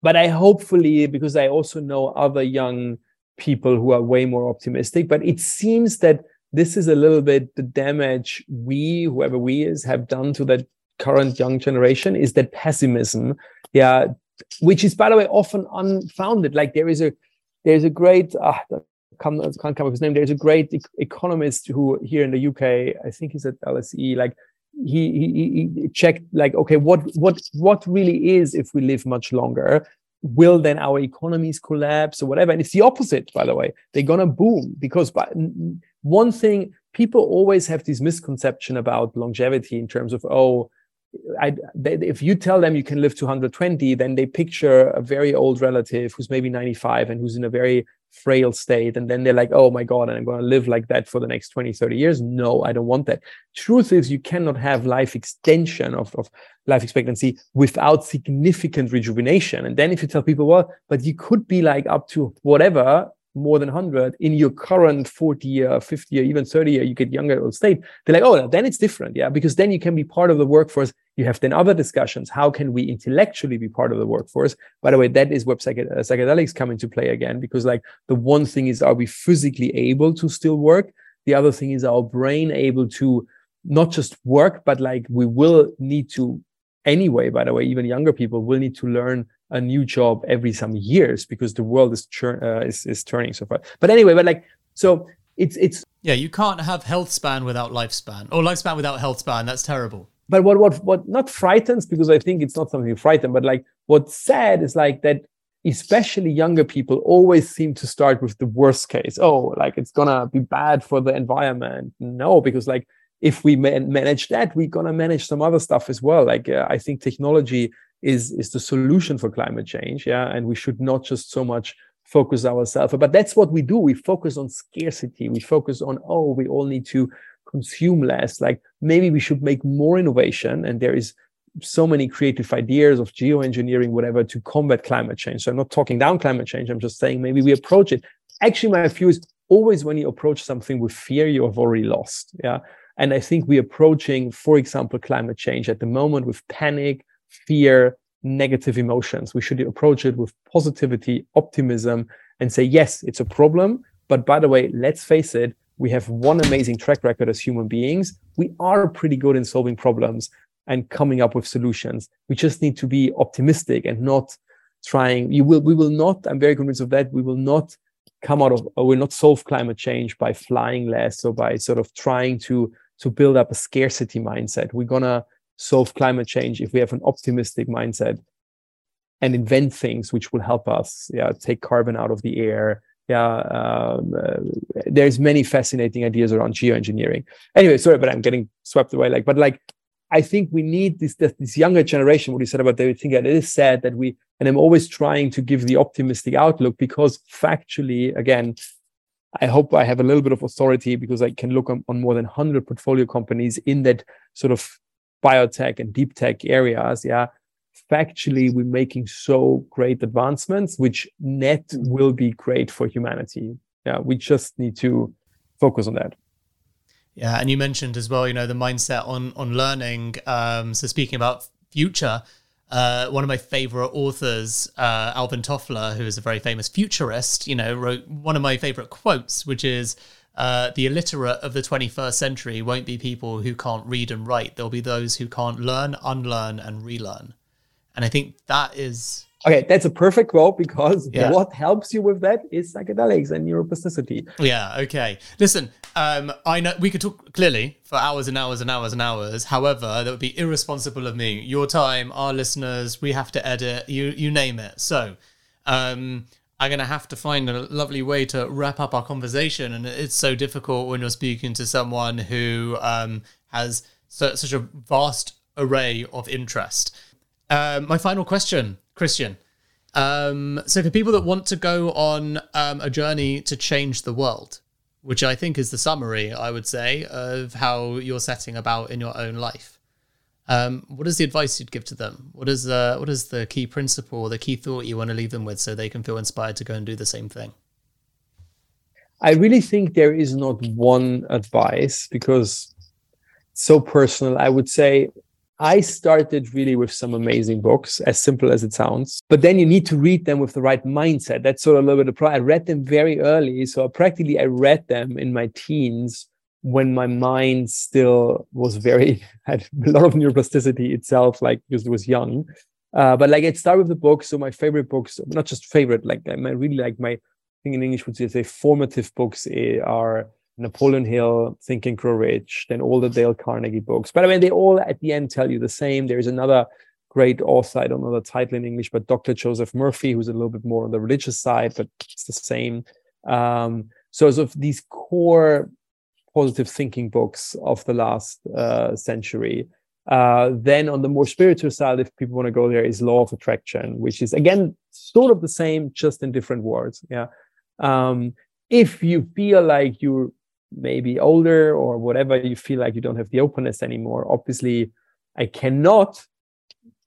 but I hopefully because I also know other young people who are way more optimistic. But it seems that this is a little bit the damage we, whoever we is, have done to that current young generation is that pessimism. Yeah, which is by the way often unfounded. Like there is a there's a great uh, come, can't come up with his name. There's a great e- economist who here in the UK, I think he's at LSE, like he, he, he checked like okay what what what really is if we live much longer will then our economies collapse or whatever? And it's the opposite, by the way. They're going to boom because by, one thing, people always have this misconception about longevity in terms of, oh, I, they, if you tell them you can live to 120, then they picture a very old relative who's maybe 95 and who's in a very frail state. And then they're like, oh my God, and I'm going to live like that for the next 20, 30 years. No, I don't want that. Truth is, you cannot have life extension of, of life expectancy without significant rejuvenation. And then if you tell people, well, but you could be like up to whatever, more than 100 in your current 40 year 50 year even 30 year you get younger old state they're like oh then it's different yeah because then you can be part of the workforce. You have then other discussions. How can we intellectually be part of the workforce? By the way that is where uh, psychedelics come into play again because like the one thing is are we physically able to still work? The other thing is our brain able to not just work but like we will need to anyway by the way even younger people will need to learn a new job every some years because the world is churn, uh, is, is turning so far but anyway but like so it's it's yeah you can't have health span without lifespan or lifespan without health span. That's terrible. But what what what not frightens because i think it's not something you frightened but like what's sad is like that especially younger people always seem to start with the worst case. Oh like it's gonna be bad for the environment. No because like if we man- manage that, we're gonna manage some other stuff as well. Like uh, I think technology is is the solution for climate change. Yeah, and we should not just so much focus ourselves. But that's what we do. We focus on scarcity. We focus on oh, we all need to consume less. Like maybe we should make more innovation. And there is so many creative ideas of geoengineering, whatever, to combat climate change. So I'm not talking down climate change. I'm just saying maybe we approach it. Actually, my view is always when you approach something with fear, you have already lost. Yeah. And I think we're approaching, for example, climate change at the moment with panic, fear, negative emotions. We should approach it with positivity, optimism, and say, yes, it's a problem. But by the way, let's face it, we have one amazing track record as human beings. We are pretty good in solving problems and coming up with solutions. We just need to be optimistic and not trying. You will, we will not, I'm very convinced of that. We will not come out of, or will not solve climate change by flying less or by sort of trying to, to build up a scarcity mindset. We're to solve climate change if we have an optimistic mindset and invent things which will help us yeah take carbon out of the air. Yeah um, uh, there's many fascinating ideas around geoengineering. Anyway sorry but i'm getting swept away. Like but like i think we need this this, this younger generation what you said about david think it is sad that we and i'm always trying to give the optimistic outlook because factually again I hope I have a little bit of authority because I can look on, on more than 100 portfolio companies in that sort of biotech and deep tech areas. Yeah factually we're making so great advancements which net will be great for humanity. Yeah we just need to focus on that. Yeah and you mentioned as well you know the mindset on on learning. Um so speaking about future uh, one of my favorite authors, uh, Alvin Toffler, who is a very famous futurist, you know, wrote one of my favorite quotes, which is, uh, "The illiterate of the 21st century won't be people who can't read and write. There'll be those who can't learn, unlearn, and relearn." And I think that is Okay, that's a perfect quote because yeah. what helps you with that is psychedelics and neuroplasticity. Yeah, okay. Listen, um, I know we could talk clearly for hours and hours and hours and hours. However, that would be irresponsible of me. Your time, our listeners, we have to edit, you you name it. So um, I'm gonna have to find a lovely way to wrap up our conversation. And it's so difficult when you're speaking to someone who um, has so, such a vast array of interest. Um, my final question, Christian. Um, so, for people that want to go on um, a journey to change the world, which I think is the summary, I would say, of how you're setting about in your own life, um, what is the advice you'd give to them? What is the what is the key principle, the key thought you want to leave them with, so they can feel inspired to go and do the same thing? I really think there is not one advice because it's so personal. I would say I started really with some amazing books, as simple as it sounds. But then you need to read them with the right mindset. That's sort of a little bit of problem. I read them very early. So practically I read them in my teens when my mind still was very [laughs] had a lot of neuroplasticity itself, like because it was young. Uh, but like it started with the books. So my favorite books, not just favorite, like I really like my thing in English would say formative books eh, are Napoleon Hill, Think and Grow Rich, then all the Dale Carnegie books. But I mean, they all at the end tell you the same. There's another great author, I don't know the title in English, but Dr. Joseph Murphy, who's a little bit more on the religious side, but it's the same. Um, so, as of these core positive thinking books of the last uh, century. Uh, then on the more spiritual side, if people want to go there, is law of attraction, which is again sort of the same, just in different words. Yeah. Um, if you feel like you're maybe older or whatever you feel like you don't have the openness anymore obviously i cannot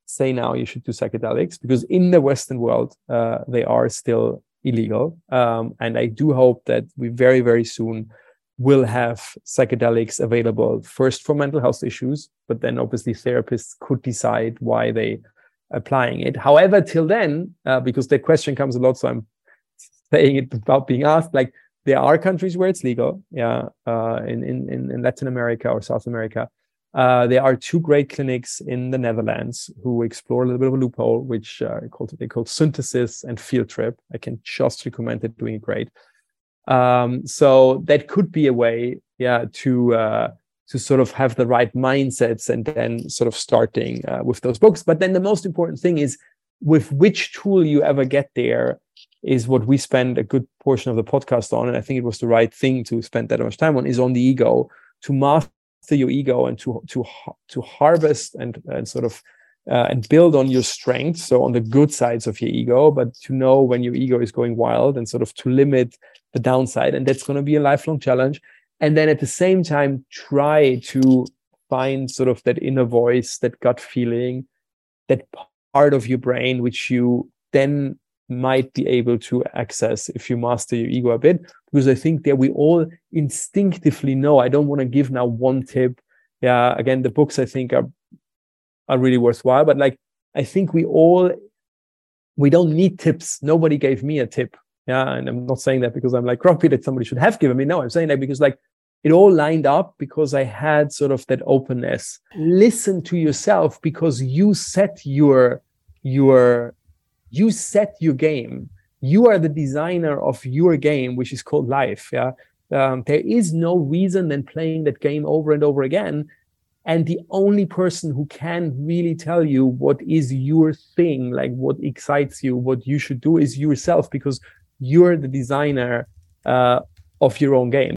say now you should do psychedelics because in the western world uh, they are still illegal um, and i do hope that we very very soon will have psychedelics available first for mental health issues but then obviously therapists could decide why they applying it however till then uh, because the question comes a lot so i'm saying it without being asked like there are countries where it's legal, yeah, uh, in, in, in Latin America or South America. Uh, there are two great clinics in the Netherlands who explore a little bit of a loophole, which uh, called, they call Synthesis and Field Trip. I can just recommend it, doing it great. Um, so that could be a way, yeah, to uh, to sort of have the right mindsets and then sort of starting uh, with those books. But then the most important thing is with which tool you ever get there is what we spend a good portion of the podcast on, and I think it was the right thing to spend that much time on, is on the ego to master your ego and to to to harvest and and sort of uh, and build on your strengths, so on the good sides of your ego, but to know when your ego is going wild and sort of to limit the downside, and that's going to be a lifelong challenge. And then at the same time, try to find sort of that inner voice, that gut feeling, that part of your brain which you then might be able to access if you master your ego a bit because i think that we all instinctively know i don't want to give now one tip yeah again the books i think are are really worthwhile but like I think we all we don't need tips. Nobody gave me a tip. Yeah. And I'm not saying that because I'm like grumpy that somebody should have given me. No, I'm saying that because like it all lined up because I had sort of that openness. Listen to yourself because you set your your you set your game. You are the designer of your game, which is called life. Yeah. Um, there is no reason than playing that game over and over again and the only person who can really tell you what is your thing like what excites you what you should do is yourself because you're the designer uh, of your own game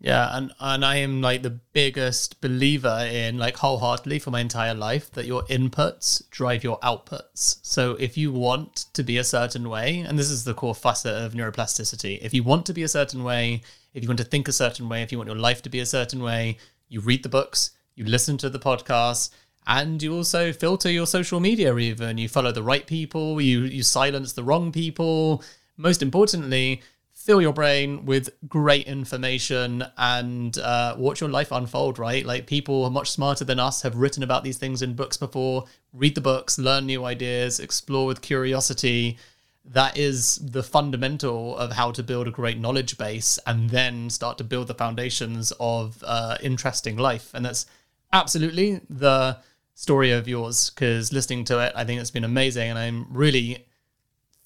yeah and and i am like the biggest believer in like wholeheartedly for my entire life that your inputs drive your outputs so if you want to be a certain way and this is the core facet of neuroplasticity if you want to be a certain way if you want to think a certain way if you want your life to be a certain way you read the books you listen to the podcasts and you also filter your social media even. You follow the right people, you you silence the wrong people. Most importantly, fill your brain with great information and uh, watch your life unfold, right? Like people are much smarter than us have written about these things in books before. Read the books, learn new ideas, explore with curiosity. That is the fundamental of how to build a great knowledge base and then start to build the foundations of uh, interesting life. And that's absolutely the story of yours because listening to it, I think it's been amazing, and I'm really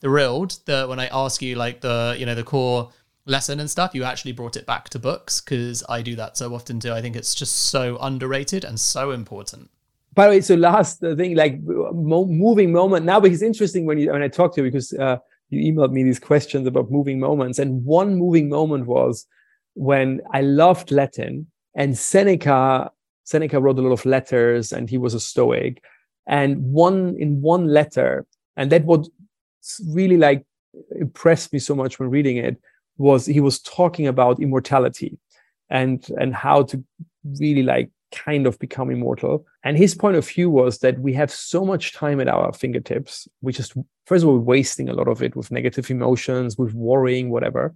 thrilled that when I ask you like the you know the core lesson and stuff, you actually brought it back to books because I do that so often too. I think it's just so underrated and so important. By the way, so last thing, like mo- moving moment now, because it's interesting when you when I talk to you because uh, you emailed me these questions about moving moments, and one moving moment was when I loved Latin and Seneca Seneca wrote a lot of letters and he was a Stoic. And one in one letter, and that what really like impressed me so much when reading it was he was talking about immortality and and how to really like kind of become immortal. And his point of view was that we have so much time at our fingertips, we just first of all wasting a lot of it with negative emotions, with worrying, whatever.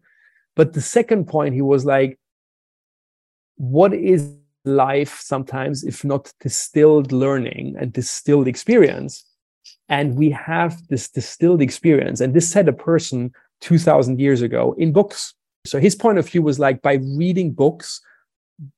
But the second point, he was like, what is life sometimes, if not distilled learning and distilled experience. And we have this distilled experience. And this set a person 2000 years ago in books. So his point of view was like by reading books,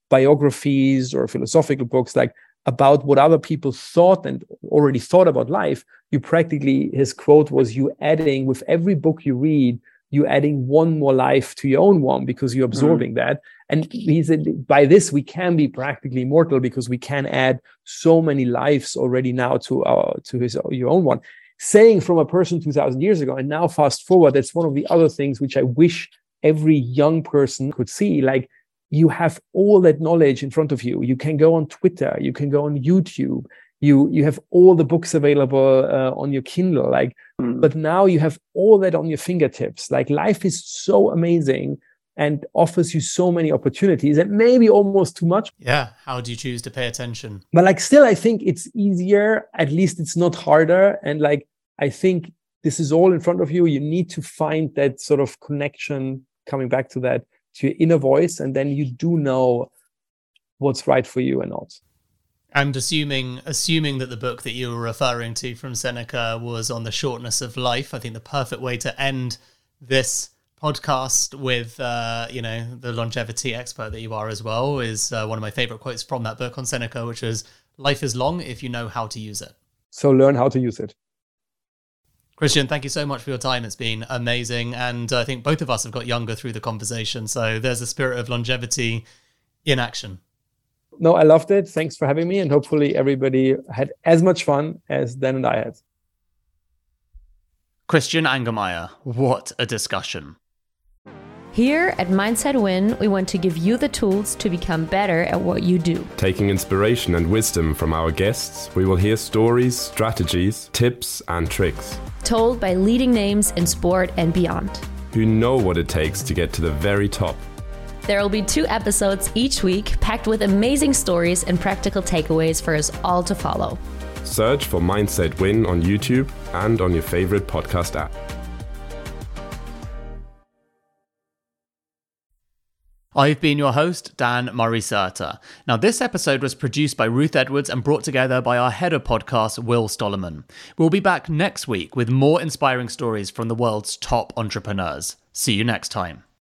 biographies or philosophical books, like about what other people thought and already thought about life, you practically, his quote was, you adding with every book you read, you adding one more life to your own one because you're mm-hmm. absorbing mm. that. And he said, by this, we can be practically immortal because we can add so many lives already now to our to his your own one. Saying from a person 2000 years ago, and now fast forward, that's one of the other things which I wish every young person could see. Like you have all that knowledge in front of you. You can go on Twitter, you can go on YouTube, you you have all the books available uh, on your kindle like mm. but now you have all that on your fingertips. Like life is so amazing and offers you so many opportunities and maybe almost too much. Yeah. How do you choose to pay attention? But like still i think it's easier at least it's not harder. And like i think this is all in front of you. You need to find that sort of connection coming back to that to your inner voice and then you do know what's right for you and not and assuming assuming that the book that you were referring to from Seneca was on the shortness of life, I think the perfect way to end this podcast with uh, you know the longevity expert that you are as well is uh, one of my favorite quotes from that book on Seneca, which is "Life is long if you know how to use it." So learn how to use it. Christian, thank you so much for your time. It's been amazing, and I think both of us have got younger through the conversation. So there's a spirit of longevity in action no, I loved it. Thanks for having me. And hopefully everybody had as much fun as Dan and I had. Christian Angermayer, what a discussion. Here at Mindset Win, we want to give you the tools to become better at what you do. Taking inspiration and wisdom from our guests, we will hear stories, strategies, tips, and tricks. Told by leading names in sport and beyond. Who know what it takes to get to the very top. There will be two episodes each week packed with amazing stories and practical takeaways for us all to follow. Search for Mindset Win on YouTube and on your favorite podcast app. I've been your host, Dan Murray Serter. Now, this episode was produced by Ruth Edwards and brought together by our head of podcast, Will Stollerman. We'll be back next week with more inspiring stories from the world's top entrepreneurs. See you next time.